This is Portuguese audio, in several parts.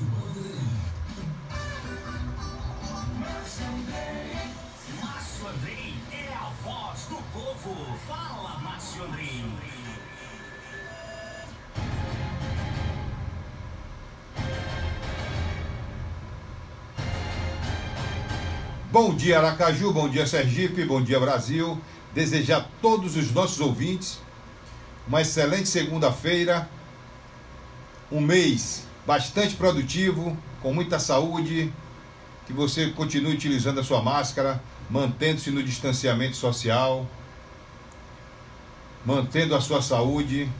É. Bom dia Aracaju, bom dia Sergipe, bom dia Brasil. Desejar a todos os nossos ouvintes uma excelente segunda-feira, um mês bastante produtivo, com muita saúde, que você continue utilizando a sua máscara, mantendo-se no distanciamento social, mantendo a sua saúde,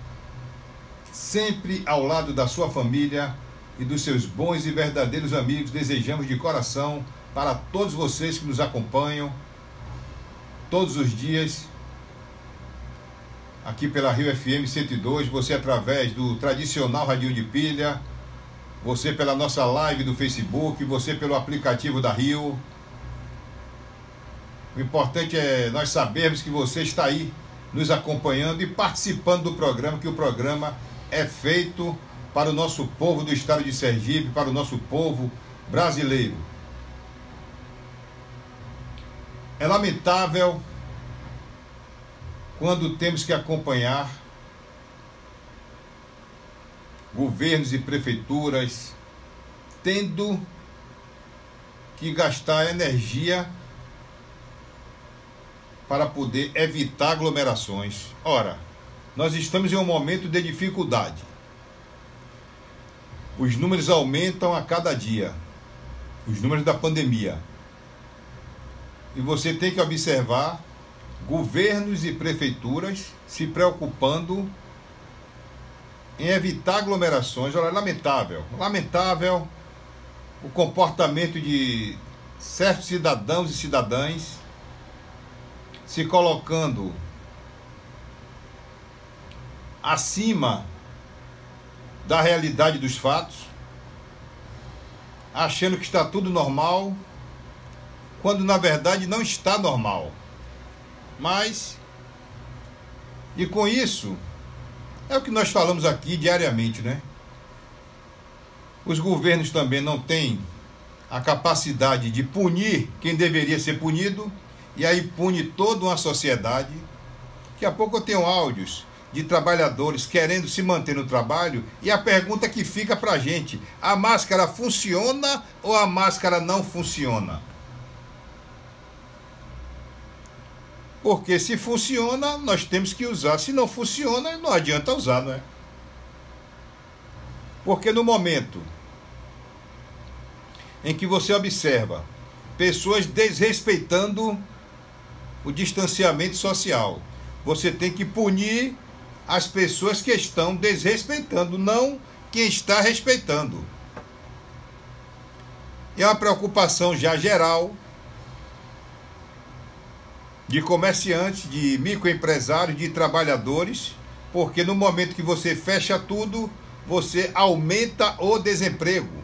sempre ao lado da sua família e dos seus bons e verdadeiros amigos. Desejamos de coração para todos vocês que nos acompanham todos os dias aqui pela Rio FM 102, você através do tradicional radinho de pilha, você pela nossa live do Facebook, você pelo aplicativo da Rio. O importante é nós sabermos que você está aí nos acompanhando e participando do programa, que o programa é feito para o nosso povo do estado de Sergipe, para o nosso povo brasileiro. É lamentável quando temos que acompanhar governos e prefeituras tendo que gastar energia para poder evitar aglomerações. Ora, nós estamos em um momento de dificuldade. Os números aumentam a cada dia, os números da pandemia. E você tem que observar governos e prefeituras se preocupando em evitar aglomerações. Olha, lamentável, lamentável o comportamento de certos cidadãos e cidadãs se colocando acima da realidade dos fatos, achando que está tudo normal quando na verdade não está normal. Mas, e com isso, é o que nós falamos aqui diariamente, né? Os governos também não têm a capacidade de punir quem deveria ser punido, e aí pune toda uma sociedade. Daqui a pouco eu tenho áudios de trabalhadores querendo se manter no trabalho, e a pergunta que fica para a gente: a máscara funciona ou a máscara não funciona? Porque se funciona, nós temos que usar. Se não funciona, não adianta usar, não é? Porque no momento em que você observa pessoas desrespeitando o distanciamento social, você tem que punir as pessoas que estão desrespeitando, não quem está respeitando. É uma preocupação já geral de comerciantes, de microempresários, de trabalhadores, porque no momento que você fecha tudo, você aumenta o desemprego.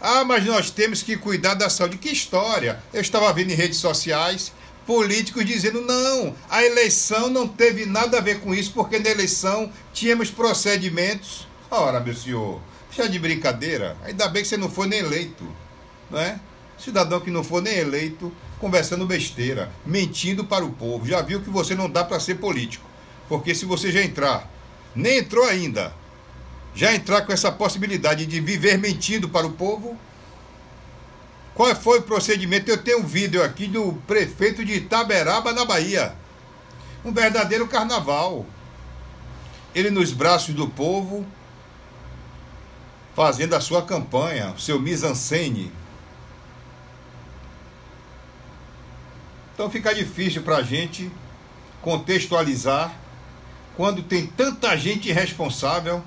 Ah, mas nós temos que cuidar da saúde. Que história! Eu estava vendo em redes sociais políticos dizendo: não, a eleição não teve nada a ver com isso, porque na eleição tínhamos procedimentos. Ora, meu senhor, já de brincadeira, ainda bem que você não foi nem eleito, não é? Cidadão que não for nem eleito, conversando besteira, mentindo para o povo. Já viu que você não dá para ser político. Porque se você já entrar, nem entrou ainda, já entrar com essa possibilidade de viver mentindo para o povo, qual foi o procedimento? Eu tenho um vídeo aqui do prefeito de Itaberaba, na Bahia. Um verdadeiro carnaval. Ele nos braços do povo, fazendo a sua campanha, o seu mise-en-scène. Então fica difícil para a gente contextualizar quando tem tanta gente irresponsável.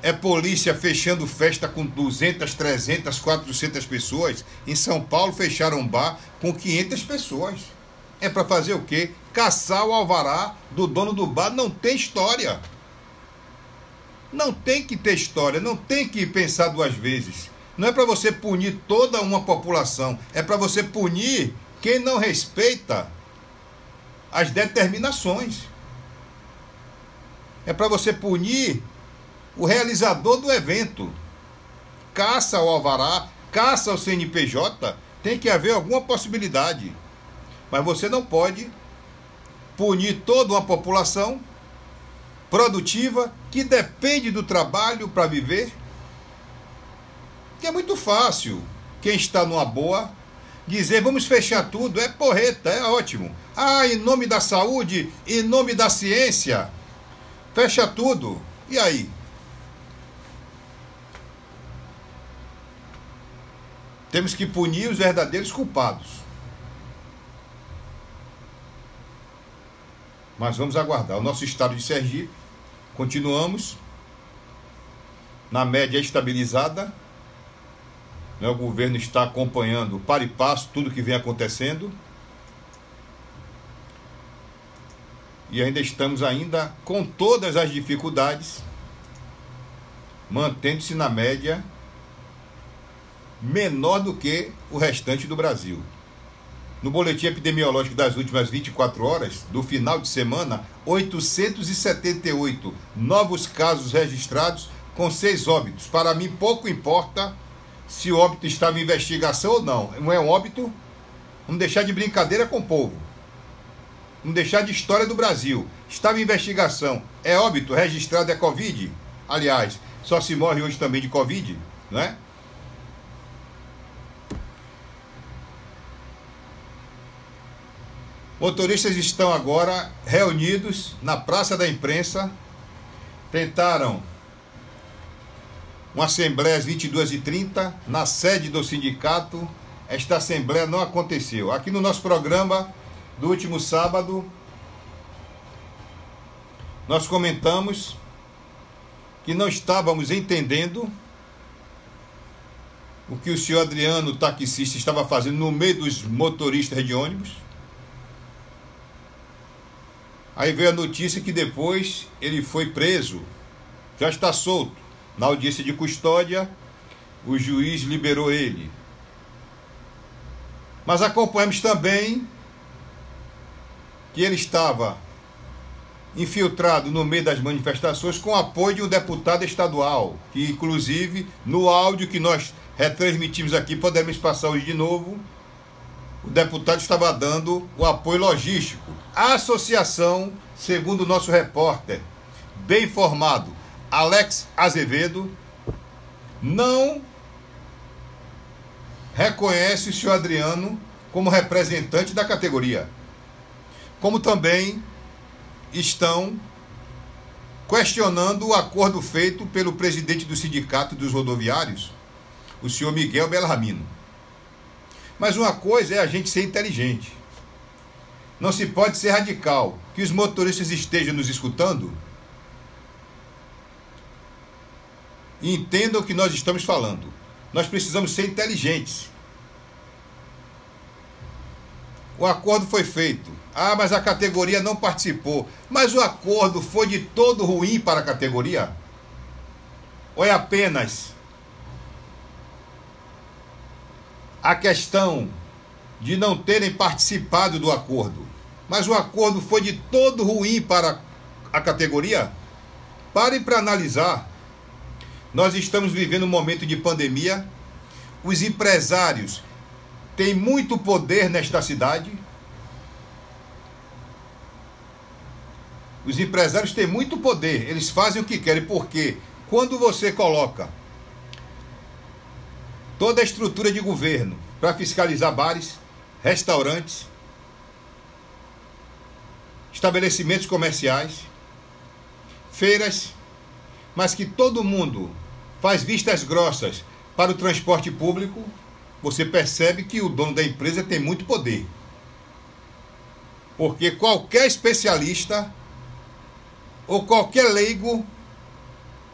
É polícia fechando festa com 200, 300, 400 pessoas. Em São Paulo fecharam um bar com 500 pessoas. É para fazer o quê? Caçar o alvará do dono do bar. Não tem história. Não tem que ter história, não tem que pensar duas vezes. Não é para você punir toda uma população, é para você punir quem não respeita as determinações. É para você punir o realizador do evento. Caça o alvará, caça o CNPJ, tem que haver alguma possibilidade. Mas você não pode punir toda uma população produtiva que depende do trabalho para viver. Que é muito fácil quem está numa boa dizer vamos fechar tudo, é porreta, é ótimo. Ah, em nome da saúde, em nome da ciência, fecha tudo. E aí? Temos que punir os verdadeiros culpados. Mas vamos aguardar. O nosso estado de Sergipe, continuamos na média estabilizada. Né? O governo está acompanhando para e passo tudo que vem acontecendo. E ainda estamos ainda com todas as dificuldades, mantendo-se na média menor do que o restante do Brasil. No boletim epidemiológico das últimas 24 horas, do final de semana, 878 novos casos registrados com seis óbitos. Para mim, pouco importa se o óbito estava em investigação ou não. Não é um óbito? Vamos deixar de brincadeira com o povo. Vamos deixar de história do Brasil. Estava em investigação. É óbito registrado é Covid? Aliás, só se morre hoje também de Covid, não é? Motoristas estão agora reunidos na Praça da Imprensa. Tentaram uma assembleia às 22h30 na sede do sindicato. Esta assembleia não aconteceu. Aqui no nosso programa do último sábado, nós comentamos que não estávamos entendendo o que o senhor Adriano, taxista, estava fazendo no meio dos motoristas de ônibus. Aí veio a notícia que depois ele foi preso, já está solto. Na audiência de custódia, o juiz liberou ele. Mas acompanhamos também que ele estava infiltrado no meio das manifestações com apoio de um deputado estadual, que inclusive no áudio que nós retransmitimos aqui, podemos passar hoje de novo, o deputado estava dando o apoio logístico. A associação, segundo o nosso repórter, bem informado, Alex Azevedo, não reconhece o senhor Adriano como representante da categoria. Como também estão questionando o acordo feito pelo presidente do Sindicato dos Rodoviários, o senhor Miguel Belramino. Mas uma coisa é a gente ser inteligente. Não se pode ser radical. Que os motoristas estejam nos escutando e entendam o que nós estamos falando. Nós precisamos ser inteligentes. O acordo foi feito. Ah, mas a categoria não participou. Mas o acordo foi de todo ruim para a categoria? Ou é apenas a questão de não terem participado do acordo. Mas o acordo foi de todo ruim para a categoria? Parem para analisar. Nós estamos vivendo um momento de pandemia. Os empresários têm muito poder nesta cidade. Os empresários têm muito poder, eles fazem o que querem, porque quando você coloca toda a estrutura de governo para fiscalizar bares, restaurantes, estabelecimentos comerciais, feiras, mas que todo mundo faz vistas grossas para o transporte público, você percebe que o dono da empresa tem muito poder. Porque qualquer especialista ou qualquer leigo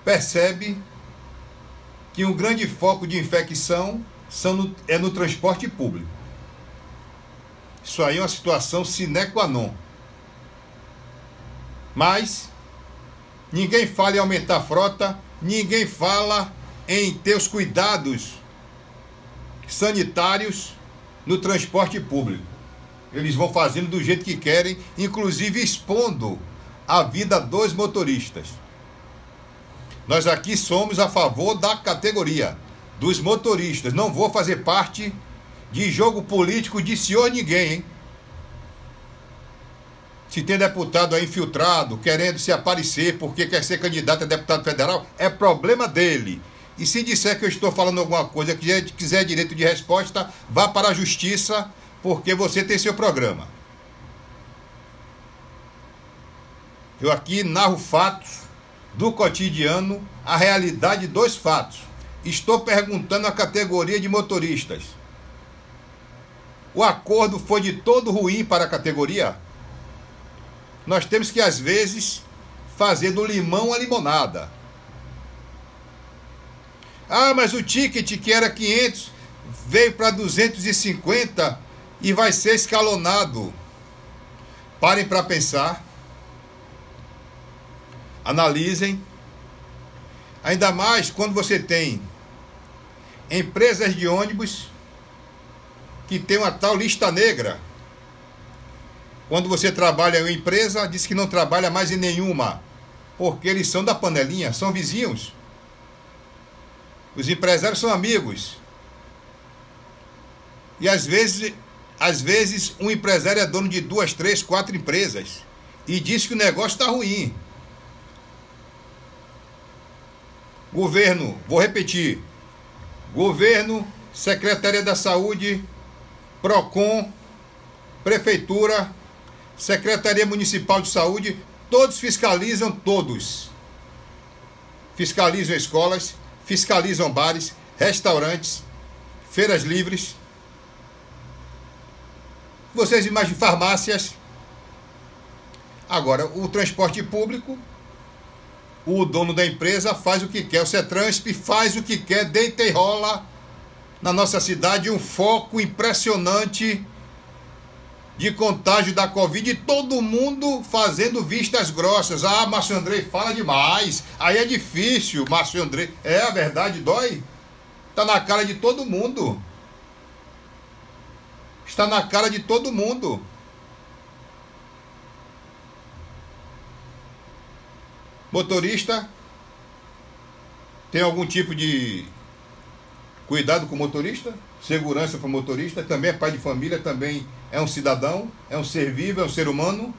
percebe que um grande foco de infecção no, é no transporte público. Isso aí é uma situação sine qua non. Mas ninguém fala em aumentar a frota, ninguém fala em ter os cuidados sanitários no transporte público. Eles vão fazendo do jeito que querem, inclusive expondo a vida dos motoristas. Nós aqui somos a favor da categoria dos motoristas. Não vou fazer parte de jogo político de senhor ninguém, hein? Se tem deputado aí infiltrado, querendo se aparecer porque quer ser candidato a deputado federal, é problema dele. E se disser que eu estou falando alguma coisa que quiser direito de resposta, vá para a justiça, porque você tem seu programa. Eu aqui narro fatos do cotidiano, a realidade dos fatos. Estou perguntando à categoria de motoristas. O acordo foi de todo ruim para a categoria? Nós temos que, às vezes, fazer do limão a limonada. Ah, mas o ticket que era 500 veio para 250 e vai ser escalonado. Parem para pensar. Analisem. Ainda mais quando você tem empresas de ônibus que tem uma tal lista negra. Quando você trabalha em uma empresa, diz que não trabalha mais em nenhuma, porque eles são da panelinha, são vizinhos. Os empresários são amigos. E às vezes, às vezes um empresário é dono de duas, três, quatro empresas e diz que o negócio está ruim. Governo, vou repetir. Governo, Secretaria da Saúde, PROCON, Prefeitura, Secretaria Municipal de Saúde, todos fiscalizam todos. Fiscalizam escolas, fiscalizam bares, restaurantes, feiras livres. Vocês imaginam farmácias. Agora, o transporte público, o dono da empresa faz o que quer, o Cetransp faz o que quer, deita e rola na nossa cidade um foco impressionante de contágio da Covid e todo mundo fazendo vistas grossas. Ah, Márcio Andrei fala demais. Aí é difícil, Márcio Andrei. É, a verdade dói. Está na cara de todo mundo. Está na cara de todo mundo. Motorista tem algum tipo de cuidado com o motorista? segurança para o motorista, também é pai de família, também é um cidadão, é um ser vivo, é um ser humano.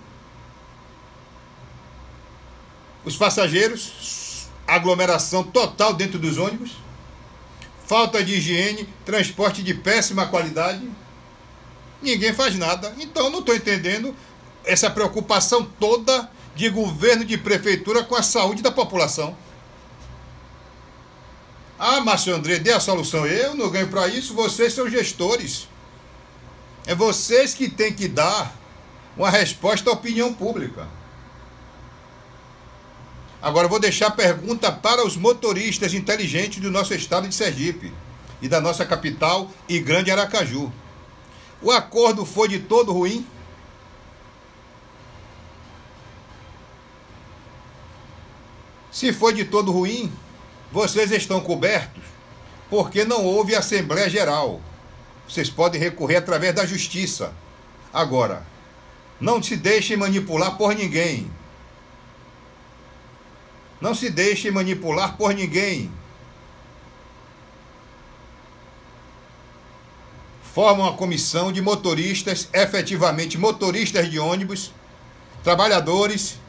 Os passageiros, aglomeração total dentro dos ônibus, falta de higiene, transporte de péssima qualidade. Ninguém faz nada. Então não estou entendendo essa preocupação toda de governo, de prefeitura com a saúde da população. Ah, Márcio André, dê a solução. Eu não ganho para isso, vocês são gestores. É vocês que têm que dar uma resposta à opinião pública. Agora vou deixar a pergunta para os motoristas inteligentes do nosso estado de Sergipe e da nossa capital e grande Aracaju. O acordo foi de todo ruim? Se foi de todo ruim, vocês estão cobertos porque não houve Assembleia Geral. Vocês podem recorrer através da Justiça. Agora, não se deixem manipular por ninguém. Não se deixem manipular por ninguém. Formam uma comissão de motoristas, efetivamente motoristas de ônibus, trabalhadores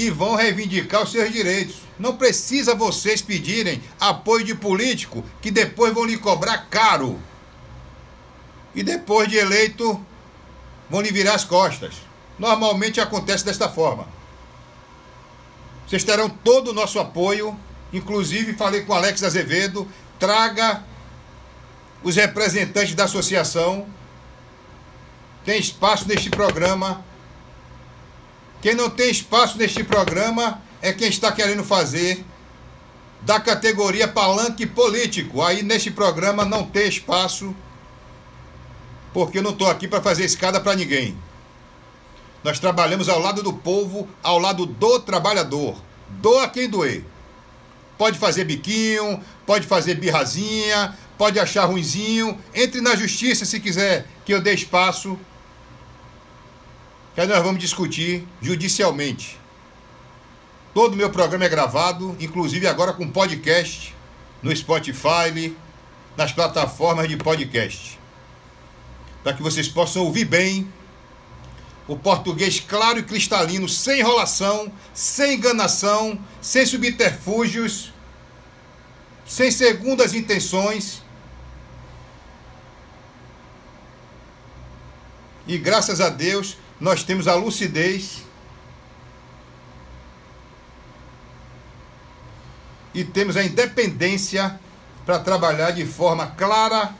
e vão reivindicar os seus direitos. Não precisa vocês pedirem apoio de político que depois vão lhe cobrar caro. E depois de eleito vão lhe virar as costas. Normalmente acontece desta forma. Vocês terão todo o nosso apoio, inclusive falei com Alex Azevedo, traga os representantes da associação. Tem espaço neste programa quem não tem espaço neste programa é quem está querendo fazer da categoria palanque político. Aí neste programa não tem espaço, porque eu não estou aqui para fazer escada para ninguém. Nós trabalhamos ao lado do povo, ao lado do trabalhador. Doa quem doer. Pode fazer biquinho, pode fazer birrazinha, pode achar ruinzinho. Entre na justiça se quiser que eu dê espaço que nós vamos discutir judicialmente. Todo o meu programa é gravado, inclusive agora com podcast no Spotify, nas plataformas de podcast. Para que vocês possam ouvir bem o português claro e cristalino, sem enrolação, sem enganação, sem subterfúgios, sem segundas intenções. E graças a Deus, nós temos a lucidez e temos a independência para trabalhar de forma clara,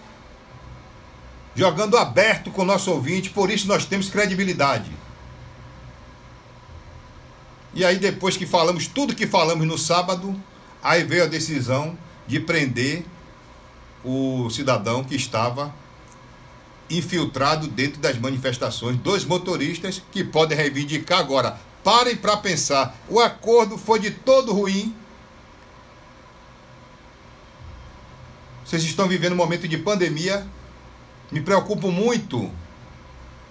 jogando aberto com o nosso ouvinte, por isso nós temos credibilidade. E aí, depois que falamos tudo que falamos no sábado, aí veio a decisão de prender o cidadão que estava infiltrado dentro das manifestações, dois motoristas que podem reivindicar agora. Parem para pensar, o acordo foi de todo ruim Vocês estão vivendo um momento de pandemia. Me preocupo muito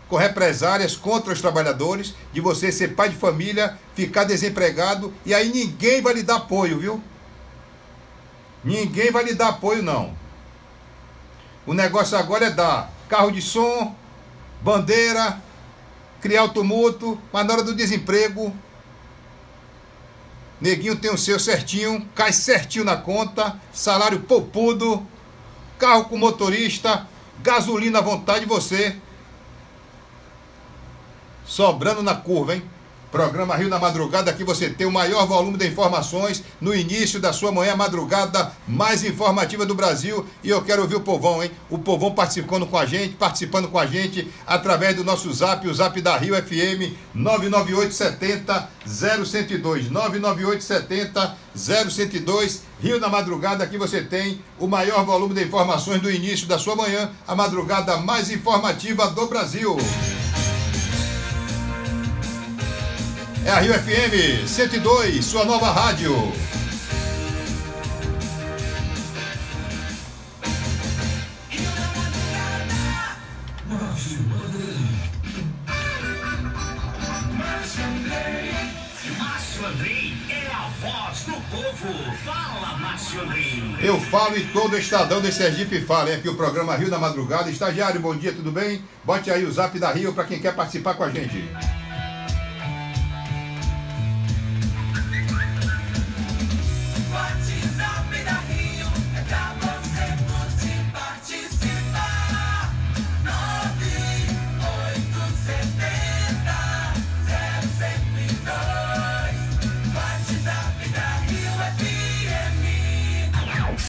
com represárias contra os trabalhadores, de você ser pai de família, ficar desempregado e aí ninguém vai lhe dar apoio, viu? Ninguém vai lhe dar apoio, não. O negócio agora é dar carro de som, bandeira, criar o tumulto, mas na hora do desemprego, Neguinho tem o seu certinho, cai certinho na conta, salário poupudo, carro com motorista, gasolina à vontade de você. Sobrando na curva, hein? Programa Rio na Madrugada, aqui você tem o maior volume de informações no início da sua manhã madrugada mais informativa do Brasil. E eu quero ouvir o povão, hein? O povão participando com a gente, participando com a gente através do nosso zap, o zap da Rio FM 99870 0102. 99870 0102. Rio na Madrugada, aqui você tem o maior volume de informações do início da sua manhã, a madrugada mais informativa do Brasil. É a Rio FM 102, sua nova rádio. Eu falo e todo Estadão de Sergipe fala. É aqui o programa Rio da Madrugada. Estagiário, bom dia, tudo bem? Bote aí o zap da Rio para quem quer participar com a gente.